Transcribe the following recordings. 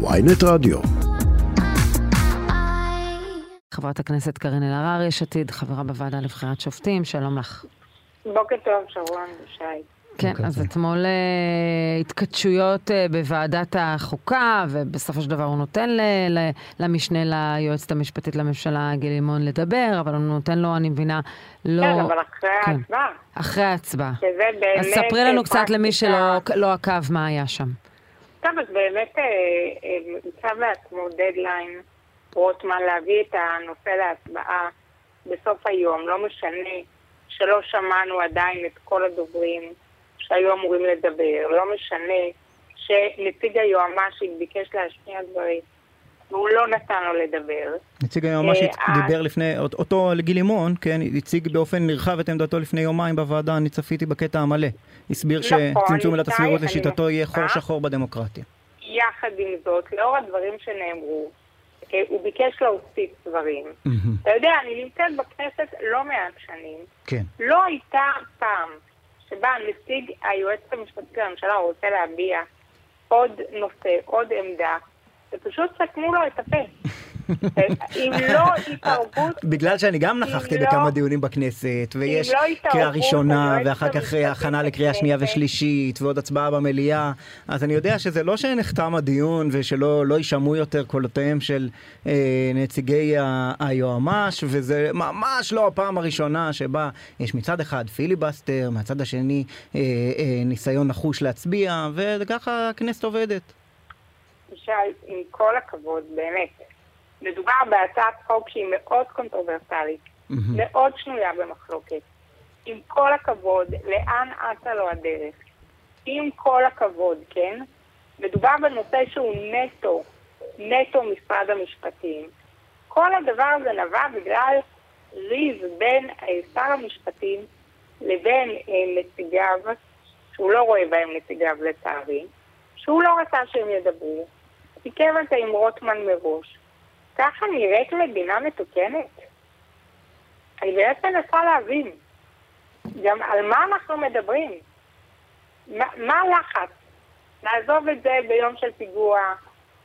ויינט רדיו. חברת הכנסת קארין אלהרר, יש עתיד, חברה בוועדה לבחירת שופטים, שלום לך. בוקר טוב, שרון ושי. כן, אז אתמול uh, התכתשויות uh, בוועדת החוקה, ובסופו של דבר הוא נותן ל- ל- למשנה ליועצת המשפטית לממשלה גיל לימון לדבר, אבל הוא נותן לו, אני מבינה, לא... כן, אבל אחרי כן. ההצבעה. אחרי ההצבעה. שזה באמת... אז ספרי לנו קצת למי שלא לא עקב מה היה שם. טוב, אז באמת אה, אה, הוצב לעצמו דדליין רוטמן להביא את הנושא להצבעה בסוף היום. לא משנה שלא שמענו עדיין את כל הדוברים שהיו אמורים לדבר. לא משנה שנציג היועמ"שית ביקש להשמיע דברים לא נתן לו לדבר. נציג היועמ"שית אה, דיבר לפני, אותו גיל לימון, כן, הציג באופן נרחב את עמדתו לפני יומיים בוועדה, אני צפיתי בקטע המלא. הסביר נכון, שצמצום עילת הסבירות לשיטתו יהיה חור. שחור בדמוקרטיה. יחד עם זאת, לאור הדברים שנאמרו, אה, הוא ביקש להוסיף דברים. אתה יודע, אני נמצאת בכנסת לא מעט שנים. כן. לא הייתה פעם שבה נציג היועצת המשפטית לממשלה רוצה להביע עוד נושא, עוד עמדה, ופשוט סתמו לו את הפה. אם לא התערבות, בגלל שאני גם נכחתי לא- בכמה דיונים בכנסת, ויש לא קריאה ראשונה, היועצת ואחר כך המשפטית הכנה לקריאה שנייה. ושלישית, ועוד הצבעה במליאה, אז אני יודע שזה לא שנחתם הדיון ושלא לא יישמעו יותר קולותיהם של אה, נציגי היועמ"ש, וזה ממש לא הפעם הראשונה שבה יש מצד אחד פיליבסטר, מהצד השני אה, אה, ניסיון נחוש להצביע, וככה הכנסת עובדת. שי, עם כל הכבוד, באמת, מדובר בהצעת חוק שהיא מאוד קונטרוברסלית, מהמם. מאוד שנויה במחלוקת. עם כל הכבוד, לאן אצה לו הדרך? עם כל הכבוד, כן? מדובר בנושא שהוא נטו, נטו משרד המשפטים. כל הדבר הזה נבע בגלל ריב בין אה, שר המשפטים לבין אה, נציגיו, שהוא לא רואה בהם נציגיו לצערי, שהוא לא רצה שהם ידברו, סיכם את זה עם רוטמן מראש. ככה נראית מדינה מתוקנת? אני באמת מנסה להבין. גם על מה אנחנו מדברים? מה, מה הלחץ? נעזוב את זה ביום של פיגוע,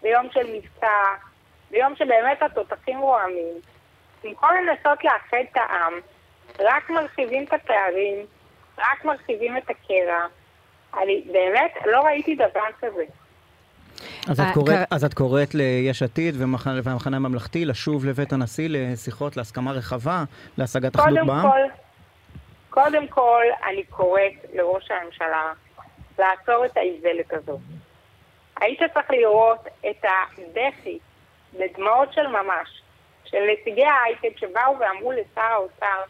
ביום של מבצע, ביום שבאמת התותחים רועמים. במקום לנסות לאחד את העם, רק מרחיבים את הפערים, רק מרחיבים את הקרע. אני באמת לא ראיתי דבר כזה. אז אה, את, קוראת, כ- אז את קוראת ליש עתיד ומחנה- והמחנה הממלכתי לשוב לבית הנשיא לשיחות להסכמה רחבה, להשגת אחדות קודם בעם? כל, קודם כל, אני קוראת לראש הממשלה לעצור את האיוולת הזאת. היית צריך לראות את הדחי בדמעות של ממש של נציגי ההייטק שבאו ואמרו לשר האוצר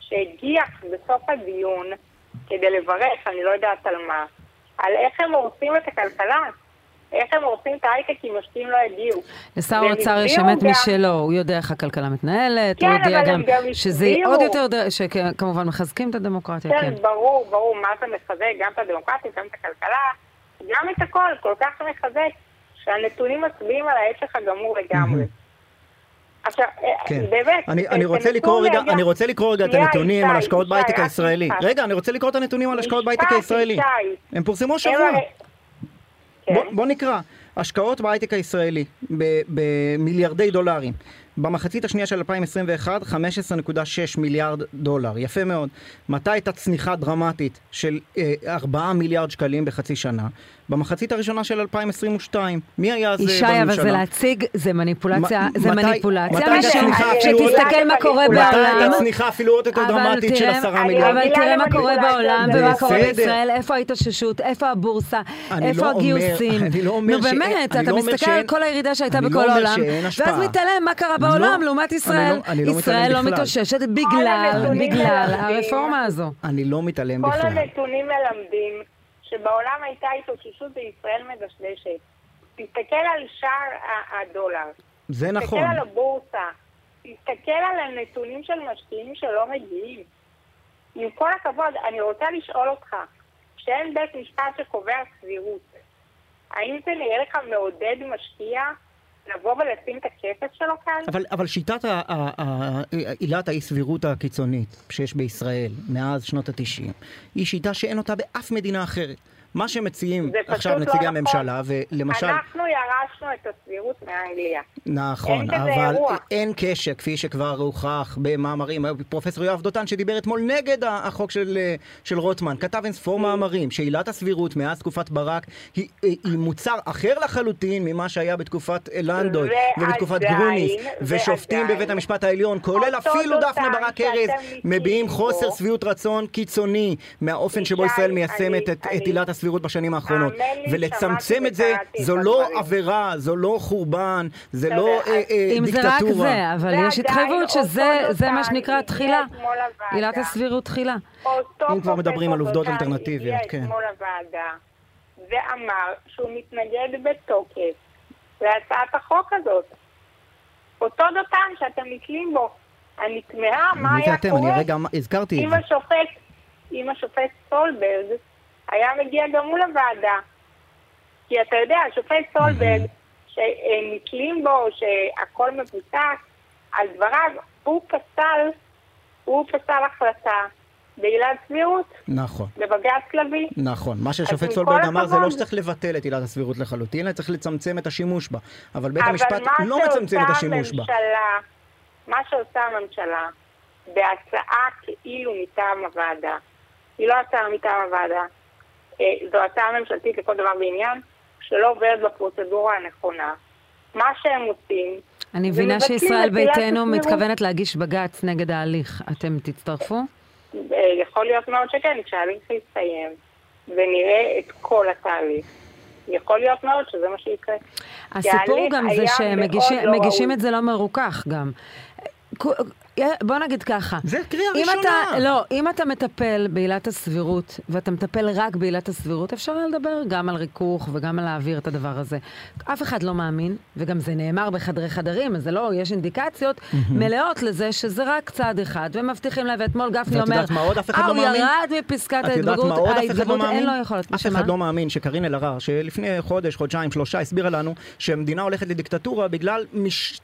שהגיח בסוף הדיון כדי לברך, אני לא יודעת על מה, על איך הם הורסים את הכלכלה, איך הם הורסים את ההייטק אם משקיעים לא יגיעו. לשר האוצר יש אמת גם- משלו, הוא יודע איך הכלכלה מתנהלת, כן, הוא יודע גם גם שזה הסבירו. עוד יותר, שכמובן מחזקים את הדמוקרטיה, כן. כן, ברור, ברור, מה זה מחזק, גם את הדמוקרטיה, גם את הכלכלה, גם את הכל, כל כך מחזק, שהנתונים מצביעים על ההפך הגמור לגמרי. עכשיו, אה, כן. באמת, אני, אני, רוצה תנסו לקרוא רגע, רגע- אני רוצה לקרוא רגע את הנתונים על השקעות בהייטק הישראלי. רגע, אני רוצה לקרוא את הנתונים על השקעות בהייטק הישראלי. הם פורסמו הם השבוע. בוא, בוא נקרא, השקעות בהייטק הישראלי במיליארדי דולרים. במחצית השנייה של 2021, 15.6 מיליארד דולר, יפה מאוד. מתי הייתה צניחה דרמטית של אה, 4 מיליארד שקלים בחצי שנה? במחצית הראשונה של 2022. מי היה אז אה, ישי, בממשלה? אבל זה להציג, זה מניפולציה, זה מתי- מניפולציה. מתי מה הייתה צניחה אפילו עוד- שתסתכל מה קורה מתי מתי בעולם. הייתה צניחה אפילו עוד יותר אבל דרמטית של תראה- 10 אני מיליארד? אבל תראה מה קורה בעולם. ומה קורה. בישראל, איפה ההתאוששות, איפה הבורסה, איפה לא הגיוסים. אני לא אומר נו שאין- באמת, אני אתה לא מסתכל על כל הירידה שהייתה לא בכל העולם. ואז מתעלם מה קרה בעולם לעומת אני ישראל. לא- לא ישראל לא. מתאוששת בגלל, בגלל. הרפורמה הזו. אני לא מתעלם כל בכלל. הנתונים מלמדים שבעולם הייתה התאוששות וישראל מדשדשת. תסתכל על שער הדולר. זה נכון. תסתכל על הבורסה. תסתכל על הנתונים של משקיעים שלא מגיעים. עם כל הכבוד, אני רוצה לשאול אותך, כשאין בית משפט שקובע סבירות, האם זה נראה לך מעודד משקיע לבוא ולשים את הכסף שלו כאן? אבל, אבל שיטת עילת האי סבירות הקיצונית שיש בישראל מאז שנות התשעים היא שיטה שאין אותה באף מדינה אחרת. מה שמציעים עכשיו לא נציגי נכון. הממשלה, ולמשל... אנחנו ירשנו את הסבירות מאנגליה. נכון, אין אבל אירוע. אין קשר, כפי שכבר הוכח במאמרים. פרופסור יואב דותן שדיבר אתמול נגד החוק של, אה, של רוטמן, כתב אין ספור מאמרים שעילת הסבירות מאז תקופת ברק היא, היא, היא מוצר אחר לחלוטין ממה שהיה בתקופת לנדוי ועדיין, ובתקופת גרוניס, ושופטים בבית המשפט העליון, כולל אפילו דפנה ברק ארז, מביעים. חוסר שביעות רצון קיצוני מהאופן שבו ישראל מיישמת את עילת הסבירות בשנים האחרונות. ולצמצם את זה, זו לא. עבירה, זו לא חורבן, זה בסדר, לא אז אה, אה, אם זה רק דיקטטורה. זה, אבל יש התחייבות שזה מה שנקרא תחילה. עילת הסבירות תחילה. אם כבר מדברים על עובדות אלטרנטיביות, כן. ואמר שהוא מתנגד בתוקף להצעת החוק הזאת. אותו דותן שאתם נתלים בו. אני תמהה מה היה אתם? אני קורה אם. השופט, אם השופט סולברג היה מגיע גם הוא לוועדה. כי אתה יודע, השופט סולברג, שנתלים בו, שהכל מבוסס על דבריו, הוא פסל, הוא פסל החלטה בעילת סבירות, נכון. בבג"ץ לביא. נכון, מה שהשופט עם סולברג אמר זה לא הכבוד- שצריך לבטל את עילת הסבירות לחלוטין, אלא צריך לצמצם את השימוש בה. אבל בית אבל המשפט לא מצמצם את השימוש בה. הממשלה, מה שעושה הממשלה בהצעה כאילו מטעם הוועדה, היא לא הצעה מטעם הוועדה, זו הצעה ממשלתית לכל דבר ועניין, שלא עוברת בפרוצדורה הנכונה. מה שהם עושים, אני מבינה שישראל ביתנו. מתכוונת להגיש בג"ץ נגד ההליך. אתם תצטרפו? אה, יכול להיות מאוד שכן, כשההליך יסתיים ונראה את כל התהליך, יכול להיות מאוד שזה מה שיקרה. הסיפור גם זה מאוד לא מגישים ראוי. את זה לא מרוכך גם. בוא נגיד ככה. זה קריאה ראשונה. אתה, לא, אם אתה מטפל בעילת הסבירות, ואתה מטפל רק בעילת הסבירות, אפשר לדבר גם על ריכוך וגם על להעביר את הדבר הזה. אף אחד לא מאמין, וגם זה נאמר בחדרי חדרים, אז זה לא, יש אינדיקציות מלאות לזה שזה רק צעד אחד, ומבטיחים להם, ואתמול גפני אומר, אחד אה, לא הוא? ירד מפסקת ההתגברות, לא ההתגברות מאמין? אין לו יכולת. אף? אחד לא מאמין שקארין אלהרר, שלפני חודש, חודשיים, שלושה, הסבירה לנו שהמדינה הולכת לדיקטטורה בגלל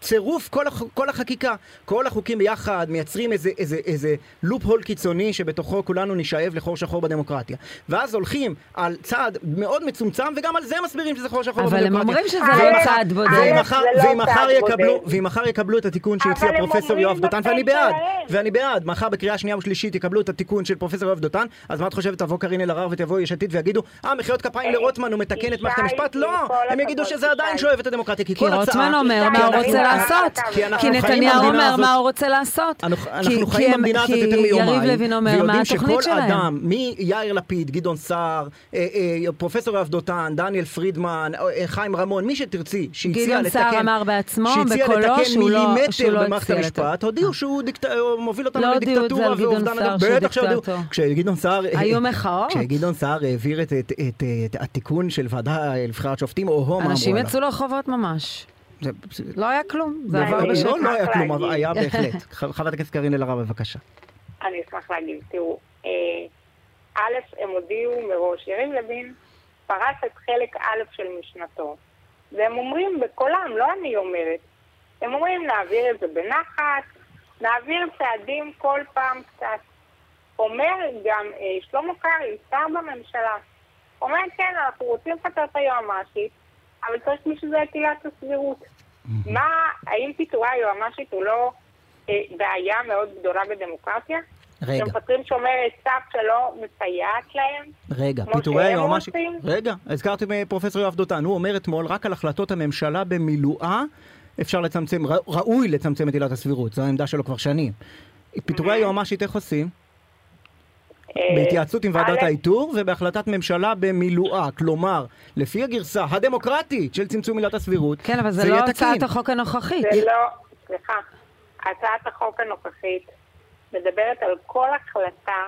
צירוף. כל החקיקה. כל החוקים ביחד מייצרים איזה, איזה, איזה לופ הול קיצוני שבתוכו כולנו נשאב לחור שחור בדמוקרטיה. ואז הולכים על צעד מאוד מצומצם, וגם על זה מסבירים שזה חור שחור אבל בדמוקרטיה. הם אומרים שזה לא צעד בודד. ואם מחר- לא ואם מחר צעד יקבלו- בודד. ואם מחר יקבלו את התיקון שהציע אבל פרופסור יואב דותן, ואני בעד. ואני בעד, מחר בקריאה שנייה ושלישית יקבלו את התיקון של פרופסור יואב דותן, אז מה את חושבת, תבוא קארין אלהרר ותבוא יש עתיד ויגידו, אה, מחיאות כפיים אה, לרוטמן, הוא מתקן את מערכת המשפט? לא, הם יגידו שזה עדיין. שואב את הדמוקרטיה, כי כי כל הצעה... רוטמן אומר כי מה הוא רוצה לעשות. כי כי נתניהו אומר. מה הוא רוצה לעשות. אנחנו, כי- אנחנו כי חיים הם- במדינה הזאת כי יותר מיומיים, יריב לוין אומר מה ויודעים התוכנית שכל שלהם. אדם, מיאיר לפיד, גדעון סער, אה, אה, פרופסור יואב דותן, דניאל פרידמן, אה, חיים רמון, מי שתרצי, שהציע גדעון לתקן, סער אמר בעצמו שהציע בקולו לתקן שהוא לא- מילימטר לא במערכת הציע לתקן. המשפט, הודיעו שהוא דיקט- אה, מוביל אותנו לא לדיקטטורה גדעון ואובדן. שהוא בטח שהודיעו. כשגדעון סער... אה, היו מחאות? כשגדעון סער העביר את- התיקון של ועדה לבחירת שופטים, או הו, מה אנשים אמרו עליו. יצאו לרחובות ממש. זה- זה- לא היה כלום, זה לא, עבר אני בשקט. לא, לא היה כלום, אבל. היה בהחלט. חברת הכנסת קארין אלהרר, בבקשה. אני אשמח להגיד, תראו, אה, א', הם הודיעו מראש, יריב לוין פרס את חלק א' של משנתו, והם אומרים בקולם, לא אני אומרת, הם אומרים נעביר את זה בנחת, נעביר צעדים כל פעם קצת. אומר גם אה, שלמה קרעי, שר בממשלה, אומר כן, אנחנו רוצים לפטר את היועמ"שית, אבל צריך בשביל זה את עילת הסבירות. מה, האם פיטורי היועמ"שית הוא לא אה, בעיה מאוד גדולה בדמוקרטיה? רגע. שמפטרים שומרת סף שלא מסייעת להם? רגע, פיטורי היועמ"שית... רגע, הזכרתי פרופסור יואב דותן, הוא אומר אתמול, רק על החלטות הממשלה במילואה אפשר לצמצם, ראוי לצמצם את עילת הסבירות, זו העמדה שלו כבר שנים. פיטורי היועמ"שית איך עושים? אה, בהתייעצות עם ועדת האיתור ובהחלטת ממשלה במילואה. כלומר, לפי הגרסה הדמוקרטית של צמצום עילת הסבירות, כן, אבל זה לא. הצעת החוק הנוכחית. זה לא, סליחה, הצעת החוק הנוכחית מדברת על כל החלטה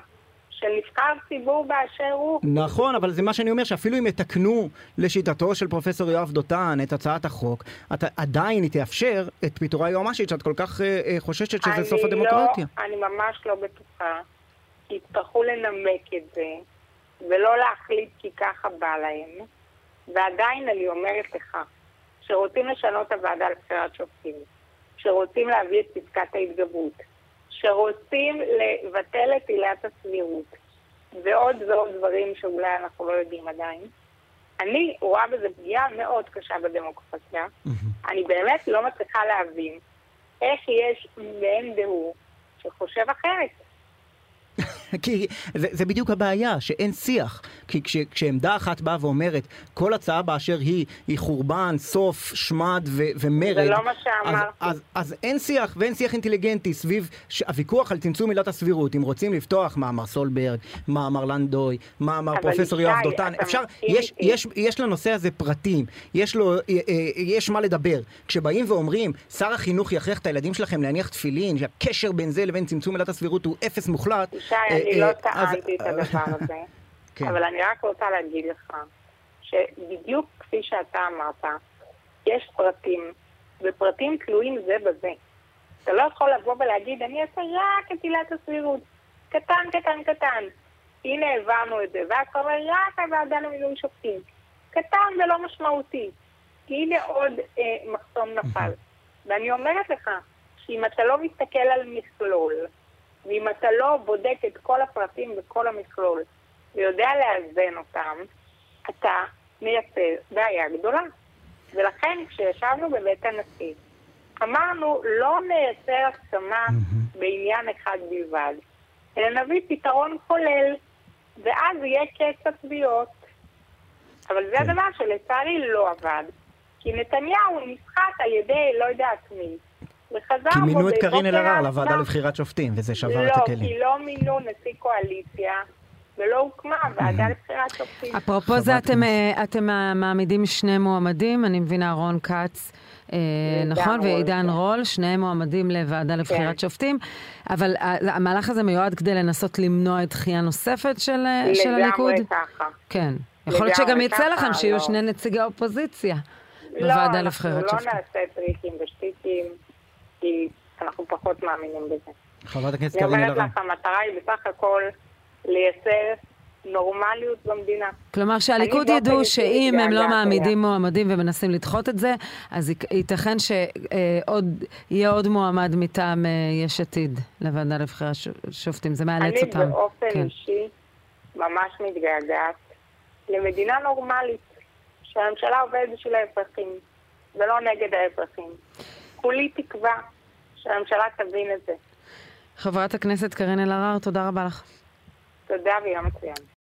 של נבחר ציבור באשר הוא. נכון, אבל זה מה שאני אומר, שאפילו אם יתקנו לשיטתו של פרופסור יואב דותן את הצעת החוק, אתה, עדיין היא תאפשר את פיטורי היועמ"שית, שאת כל כך אה, אה, חוששת שזה סוף הדמוקרטיה. לא, אני ממש לא בטוחה. יצטרכו לנמק את זה, ולא להחליט כי ככה בא להם. ועדיין אני אומרת לך, שרוצים לשנות את הוועדה לבחירת שופטים, שרוצים להביא את פסקת ההתגברות, שרוצים לבטל את עילת הסבירות, ועוד ועוד דברים שאולי אנחנו לא יודעים עדיין. אני רואה בזה פגיעה מאוד קשה בדמוקרטיה. אני באמת לא מצליחה להבין איך יש מאן דהוא שחושב אחרת. כי זה, זה בדיוק הבעיה, שאין שיח. כי כש, כשעמדה אחת באה ואומרת, כל הצעה באשר היא, היא חורבן, סוף, שמד ו, ומרד. זה לא מה שאמרתי. אז, אז, אז אין שיח, ואין שיח אינטליגנטי סביב ש... הוויכוח על צמצום עילת הסבירות. אם רוצים לפתוח מאמר סולברג, מאמר לנדוי, מאמר פרופסור יואב דותן, אפשר, יש, יש, יש לנושא הזה פרטים, יש, לו, אה, אה, יש מה לדבר. כשבאים ואומרים, שר החינוך יכריח את הילדים שלכם להניח תפילין, שהקשר בין זה לבין צמצום עילת הסבירות הוא אפס מוחלט, שי, אני לא טענתי את הדבר הזה, כן. אבל אני רק רוצה להגיד לך, שבדיוק כפי שאתה אמרת, יש פרטים, ופרטים תלויים זה בזה. אתה לא יכול לבוא ולהגיד, אני אעשה רק את עילת הסבירות. קטן, קטן, קטן. הנה העברנו את זה, ואז אתה אומר, רק הוועדה למינוי שופטים. קטן ולא משמעותי. כי הנה עוד אה, מחסום נפל. ואני אומרת לך, שאם אתה לא מסתכל על מכלול, אתה לא בודק את כל הפרטים בכל המכלול ויודע לאזן אותם, אתה מייצר בעיה גדולה. ולכן כשישבנו בבית הנשיא, אמרנו לא נייצר הסכמה בעניין אחד בלבד, אלא נביא פתרון כולל, ואז יהיה קץ התביעות. אבל זה כן. הדבר שלצערי לא עבד, כי נתניהו נסחט על ידי לא יודעת מי. וחזר כי מינו את קארין אלהרר לוועדה לבחירת שופטים, וזה שבר לא, את הכלים. לא, כי לא מינו נשיא קואליציה. ולא הוקמה ועדה לבחירת שופטים. אפרופו זה, אתם, אה, אתם מעמידים שני מועמדים, אני מבינה רון כץ, אה, נכון, ועידן כן. רול, שניהם מועמדים לוועדה לבחירת כן. שופטים, אבל המהלך הזה מיועד כדי לנסות למנוע דחייה נוספת של, אה, של הליכוד? לגמרי ככה. כן. יכול להיות שגם יצא לכם שיהיו לא. שני נציגי אופוזיציה בוועדה לבחירת שופטים. לא, אנחנו לא נעשה טריקים ושטיקים. כי אנחנו פחות מאמינים בזה. חברת הכנסת קארין אלהרר. אני אומרת לך, המטרה היא בסך הכל לייצר נורמליות במדינה. כלומר שהליכוד ידעו שאם הם לא מעמידים מועמדים ומנסים לדחות את זה, אז ייתכן שיהיה עוד מועמד מטעם אה, יש עתיד לוועדה לבחירת שופטים. זה מאלץ אותם. אני באופן כן. אישי ממש מתגעגעת למדינה נורמלית, שהממשלה עובדת בשביל האזרחים ולא נגד האזרחים. כולי תקווה שהממשלה תבין את זה. חברת הכנסת קארין אלהרר, תודה רבה לך. תודה ויום מצוין.